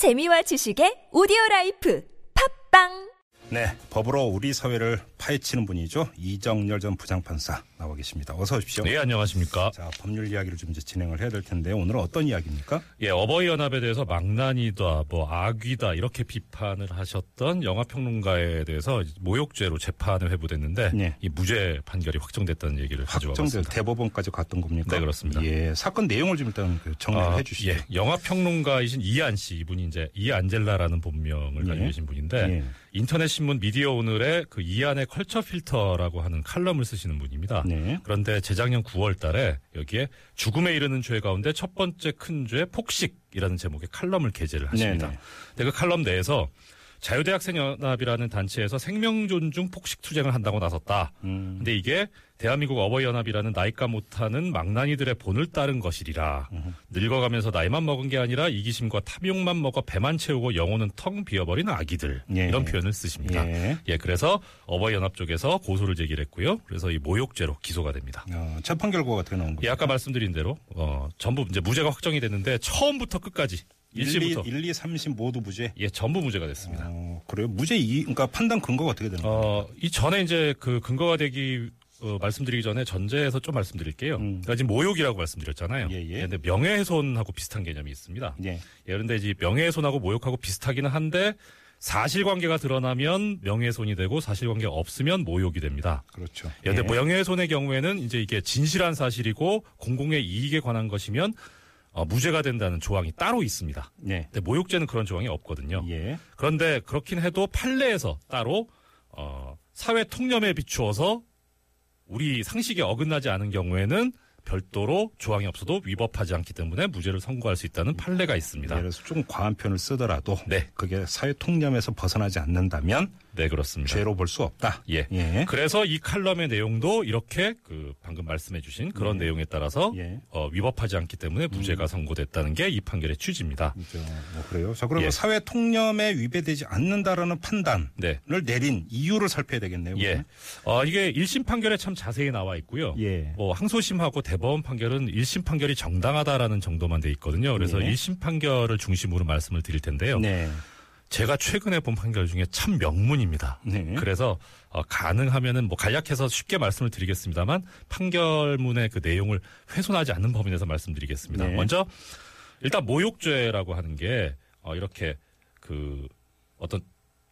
재미와 지식의 오디오 라이프. 팟빵 네, 법으로 우리 사회를 파헤치는 분이죠. 이정열 전 부장판사 나와 계십니다. 어서 오십시오. 네, 안녕하십니까. 자, 법률 이야기를 좀 이제 진행을 해야 될 텐데 오늘은 어떤 이야기입니까? 예, 어버이 연합에 대해서 망나니다, 뭐 아귀다 이렇게 비판을 하셨던 영화 평론가에 대해서 모욕죄로 재판이 회부됐는데 네. 이 무죄 판결이 확정됐다는 얘기를 가져와 봤습니다. 대법원까지 갔던 겁니까? 네, 그렇습니다. 예, 사건 내용을 좀 일단 그 정리를 아, 해 주시죠. 예, 영화 평론가이신 이한 씨 이분이 이제 이안젤라라는 본명을 가지고 예. 계신 분인데 예. 인터넷 신문 미디어 오늘의 그 이안의 컬처 필터라고 하는 칼럼을 쓰시는 분입니다. 네. 그런데 재작년 9월 달에 여기에 죽음에 이르는 죄 가운데 첫 번째 큰 죄 폭식이라는 제목의 칼럼을 게재를 하십니다. 네네. 근데 그 칼럼 내에서 자유대학생연합이라는 단체에서 생명존중 폭식 투쟁을 한다고 나섰다. 음, 근데 이게 대한민국 어버이연합이라는 나이가 못하는 망나니들의 본을 따른 것이리라. 늙어가면서 나이만 먹은 게 아니라 이기심과 탐욕만 먹어 배만 채우고 영혼은 텅 비어버린 아기들. 예. 이런 표현을 쓰십니다. 예. 예, 그래서 어버이연합 쪽에서 고소를 제기했고요. 그래서 이 모욕죄로 기소가 됩니다. 어, 재판 결과가 어떻게 나온 거죠? 예, 아까 말씀드린 대로 어, 전부 이제 무죄가 확정이 됐는데 처음부터 끝까지 1, 2, 일시부터 1, 2, 30 모두 무죄. 예, 전부 무죄가 됐습니다. 어, 그래요? 무죄 이, 그러니까 판단 근거가 어떻게 되는 거예요? 어, 이 전에 이제 그 근거가 되기 어, 말씀드리기 전에 전제에서 좀 말씀드릴게요. 음. 그러니까 지금 모욕이라고 말씀드렸잖아요. 예, 예. 근데 명예훼손하고 비슷한 개념이 있습니다. 예. 예, 그런데 이제 명예훼손하고 모욕하고 비슷하기는 한데 사실관계가 드러나면 명예훼손이 되고 사실관계가 없으면 모욕이 됩니다. 그렇죠. 예, 근데 예. 명예훼손의 경우에는 이제 이게 진실한 사실이고 공공의 이익에 관한 것이면 어, 무죄가 된다는 조항이 따로 있습니다. 예. 근데 모욕죄는 그런 조항이 없거든요. 예. 그런데 그렇긴 해도 판례에서 따로 어, 사회 통념에 비추어서 우리 상식에 어긋나지 않은 경우에는 별도로 조항이 없어도 위법하지 않기 때문에 무죄를 선고할 수 있다는 판례가 있습니다. 예를 들어서 좀 과한 표현을 쓰더라도 네. 그게 사회 통념에서 벗어나지 않는다면 네, 그렇습니다. 죄로 볼 수 없다. 예. 예. 그래서 이 칼럼의 내용도 이렇게 그 방금 말씀해 주신 그런 내용에 따라서 예. 음. 어, 위법하지 않기 때문에 무죄가 선고됐다는 게 이 판결의 취지입니다. 그죠. 뭐 그래요. 자, 그러면 예. 사회 통념에 위배되지 않는다라는 판단을 네. 내린 이유를 살펴야 되겠네요. 예. 어, 이게 1심 판결에 참 자세히 나와 있고요. 예. 뭐 항소심하고 대법원 판결은 1심 판결이 정당하다라는 정도만 돼 있거든요. 그래서 예. 1심 판결을 중심으로 말씀을 드릴 텐데요. 네. 제가 최근에 본 판결 중에 참 명문입니다. 네. 그래서 어, 가능하면은 뭐 간략해서 쉽게 말씀을 드리겠습니다만 판결문의 그 내용을 훼손하지 않는 범위 내에서 말씀드리겠습니다. 네. 먼저 일단 모욕죄라고 하는 게 어, 이렇게 그 어떤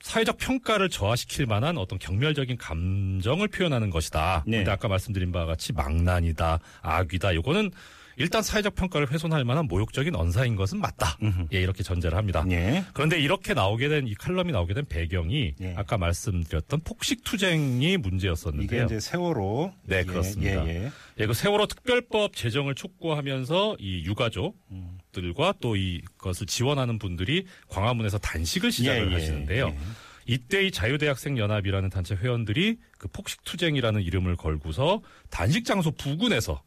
사회적 평가를 저하시킬 만한 어떤 경멸적인 감정을 표현하는 것이다. 네. 근데 아까 말씀드린 바와 같이 망난이다, 악이다. 요거는 일단 사회적 평가를 훼손할 만한 모욕적인 언사인 것은 맞다. 예, 이렇게 전제를 합니다. 예. 그런데 이렇게 나오게 된 이 칼럼이 나오게 된 배경이 예. 아까 말씀드렸던 폭식 투쟁이 이게 문제였었는데요. 이제 세월호. 네, 예, 그렇습니다. 예, 예. 예, 그 세월호 특별법 제정을 촉구하면서 이 유가족들과 또 이것을 지원하는 분들이 광화문에서 단식을 시작을 하시는데요. 예. 이때 이 자유대학생 연합이라는 단체 회원들이 그 폭식 투쟁이라는 이름을 걸고서 단식 장소 부근에서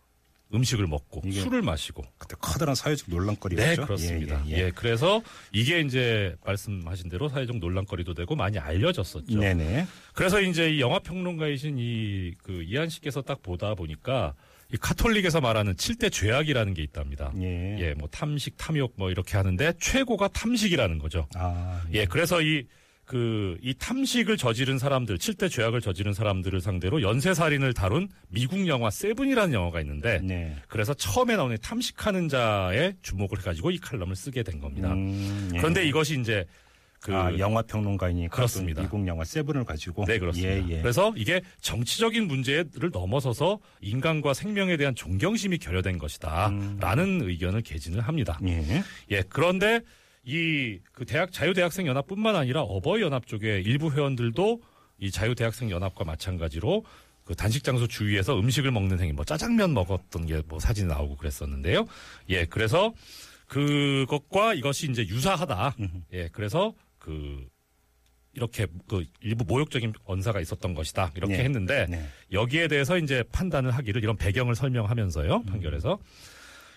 음식을 먹고 술을 마시고 그때 커다란 사회적 논란거리였죠. 네, 그렇습니다. 예, 예, 예, 그래서 이게 이제 말씀하신 대로 사회적 논란거리도 되고 많이 알려졌었죠. 네네. 그래서 이제 이 영화 평론가이신 이 그 이한 씨께서 딱 보다 보니까 이 카톨릭에서 말하는 7대 죄악이라는 게 있답니다. 예. 예, 뭐 탐식, 탐욕 뭐 이렇게 하는데 최고가 탐식이라는 거죠. 아, 예, 그래서 이 그, 이 탐식을 저지른 사람들, 7대 죄악을 저지른 사람들을 상대로 연쇄살인을 다룬 미국 영화 세븐이라는 영화가 있는데, 네. 그래서 처음에 나오는 탐식하는 자에 주목을 해가지고 이 칼럼을 쓰게 된 겁니다. 음, 예. 그런데 이것이 이제 그 아, 영화 평론가이니까 그렇습니다. 또 미국 영화 세븐을 가지고 네 그렇습니다. 예, 예. 그래서 이게 정치적인 문제를 넘어서서 인간과 생명에 대한 존경심이 결여된 것이다라는 의견을 개진을 합니다. 예. 예 그런데 이 그 대학 자유대학생 연합뿐만 아니라 어버이 연합 쪽의 일부 회원들도 이 자유대학생 연합과 마찬가지로 그 단식 장소 주위에서 음식을 먹는 행위, 뭐 짜장면 먹었던 게 뭐 사진 나오고 그랬었는데요. 예, 그래서 그것과 이것이 이제 유사하다. 예, 그래서 그 이렇게 그 일부 모욕적인 언사가 있었던 것이다. 이렇게 네. 했는데 네. 여기에 대해서 이제 판단을 하기를 이런 배경을 설명하면서요. 판결에서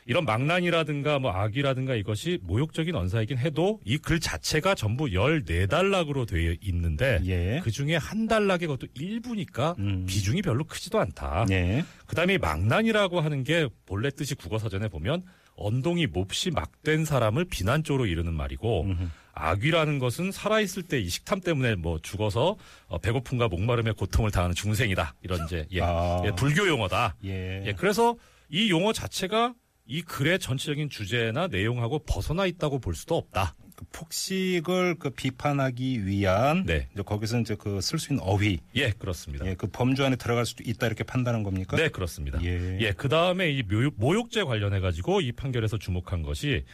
이런 망난이라든가 뭐 악이라든가 이것이 모욕적인 언사이긴 해도 이 글 자체가 전부 14단락으로 되어 있는데 예. 그 중에 한 단락이 그것도 일부니까 음. 비중이 별로 크지도 않다. 예. 그다음에 이 망난이라고 하는 게 본래 뜻이 국어 사전에 보면 언동이 몹시 막된 사람을 비난조로 이르는 말이고 악귀라는 것은 살아있을 때 이 식탐 때문에 뭐 죽어서 어, 배고픔과 목마름의 고통을 당하는 중생이다 이런 이제 예, 아. 예, 불교 용어다. 예. 예, 그래서 이 용어 자체가 이 글의 전체적인 주제나 내용하고 벗어나 있다고 볼 수도 없다. 그 폭식을 그 비판하기 위한 네. 이제 거기서 이제 그 쓸 수 있는 어휘, 예, 그렇습니다. 예, 그 범주 안에 들어갈 수도 있다 이렇게 판단한 겁니까? 네, 그렇습니다. 예. 예, 그 다음에 이 모욕, 모욕죄 관련해 가지고 이 판결에서 주목한 것이,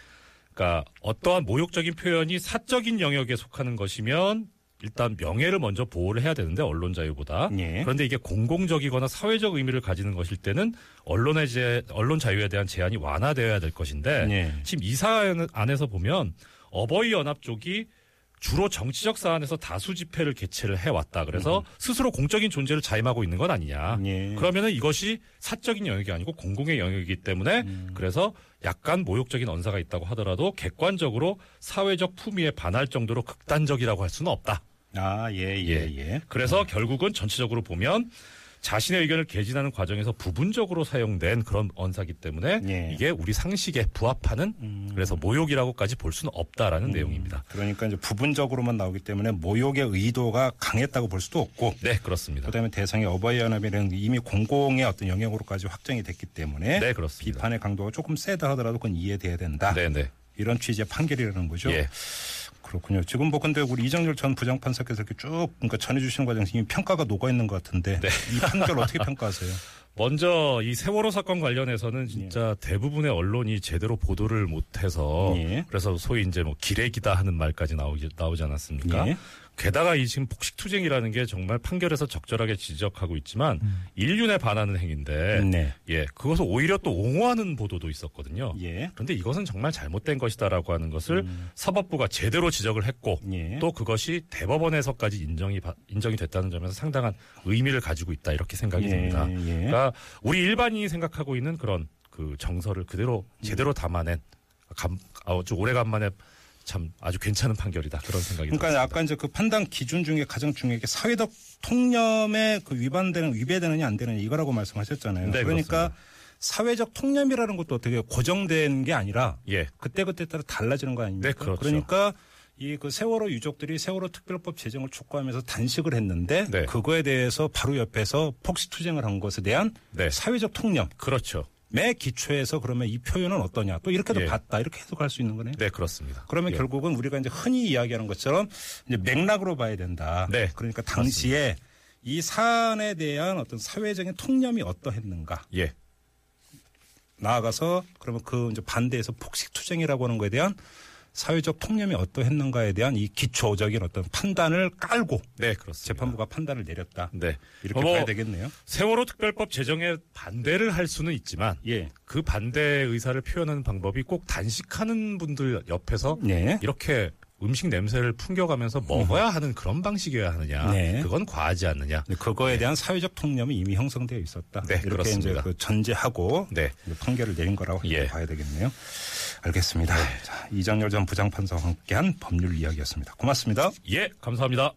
그러니까 어떠한 모욕적인 표현이 사적인 영역에 속하는 것이면 일단 명예를 먼저 보호를 해야 되는데 언론 자유보다 예. 그런데 이게 공공적이거나 사회적 의미를 가지는 것일 때는 언론의 제, 언론 자유에 대한 제한이 완화되어야 될 것인데 예. 지금 이 사안 안에서 보면 어버이 연합 쪽이 주로 정치적 사안에서 다수 집회를 개최를 해왔다. 그래서 스스로 공적인 존재를 자임하고 있는 건 아니냐. 예. 그러면은 이것이 사적인 영역이 아니고 공공의 영역이기 때문에 그래서 약간 모욕적인 언사가 있다고 하더라도 객관적으로 사회적 품위에 반할 정도로 극단적이라고 할 수는 없다. 아, 예, 예, 예. 그래서 결국은 전체적으로 보면 자신의 의견을 개진하는 과정에서 부분적으로 사용된 그런 언사기 때문에 예. 음. 이게 우리 상식에 부합하는 그래서 모욕이라고까지 볼 수는 없다라는 내용입니다. 그러니까 이제 부분적으로만 나오기 때문에 모욕의 의도가 강했다고 볼 수도 없고 네, 그렇습니다. 그다음에 대상이 어버이 연합이라는 이미 공공의 어떤 영역으로까지 확정이 됐기 때문에 네, 그렇습니다. 비판의 강도가 조금 세다 하더라도 그건 이해돼야 된다. 네, 네. 이런 취지의 판결이라는 거죠. 예. 그렇군요. 지금 뭐 근데 우리 이정열 전 부장판사께서 이렇게 쭉 그러니까 전해주시는 과정에서 이미 평가가 녹아 있는 것 같은데 네. 이 판결 어떻게 평가하세요? 먼저 이 세월호 사건 관련해서는 진짜 대부분의 언론이 제대로 보도를 못해서 예. 그래서 소위 이제 뭐 기레기다 하는 말까지 나오지, 나오지 않았습니까? 예. 게다가 이 지금 폭식투쟁이라는 게 정말 판결에서 적절하게 지적하고 있지만 인륜에 반하는 행위인데 네. 예 그것을 오히려 또 옹호하는 보도도 있었거든요. 예. 그런데 이것은 정말 잘못된 것이다라고 하는 것을 사법부가 제대로 지적을 했고 예. 또 그것이 대법원에서까지 인정이 받- 인정이 됐다는 점에서 상당한 의미를 가지고 있다 이렇게 생각이 예, 듭니다. 예. 그러니까 우리 일반인이 생각하고 있는 그런 그 정서를 그대로 제대로 담아낸 감, 아, 좀 오래간만에 참 아주 괜찮은 판결이다 그런 생각이 그러니까 들었습니다. 아까 이제 그 판단 기준 중에 가장 중요한 게 사회적 통념에 그 위반되는 위배되느냐 안 되느냐 이거라고 말씀하셨잖아요. 네, 그러니까 그렇습니다. 사회적 통념이라는 것도 어떻게 고정된 게 아니라 예, 그때 그때 따라 달라지는 거 아닙니까? 네, 그렇죠. 러니까 이 그 세월호 유족들이 세월호 특별법 제정을 촉구하면서 단식을 했는데 네. 그거에 대해서 바로 옆에서 폭식투쟁을 한 것에 대한 네. 사회적 통념. 그렇죠. 매 기초에서 그러면 이 표현은 어떠냐 또 이렇게도 예. 봤다 이렇게 해석할 수 있는 거네요. 네, 그렇습니다. 그러면 예. 결국은 우리가 이제 흔히 이야기하는 것처럼 이제 맥락으로 봐야 된다. 네. 그러니까 당시에 이 사안에 대한 어떤 사회적인 통념이 어떠했는가. 예, 나아가서 그러면 그 이제 반대에서 폭식 투쟁이라고 하는 거에 대한 사회적 통념이 어떠했는가에 대한 이 기초적인 어떤 판단을 깔고 네, 그렇습니다. 재판부가 판단을 내렸다. 네, 이렇게 뭐 봐야 되겠네요. 세월호 특별법 제정에 반대를 할 수는 있지만 예. 그 반대 의사를 표현하는 방법이 꼭 단식하는 분들 옆에서 네. 이렇게 음식 냄새를 풍겨가면서 먹어야 하는 그런 방식이어야 하느냐. 네. 그건 과하지 않느냐. 그거에 대한 사회적 통념이 이미 형성되어 있었다. 네, 이렇게 그렇습니다. 이제 그 전제하고 네. 판결을 내린 거라고 예. 봐야 되겠네요. 알겠습니다. 자, 이장열 전 부장판사와 함께한 법률 이야기였습니다. 고맙습니다. 예, 감사합니다.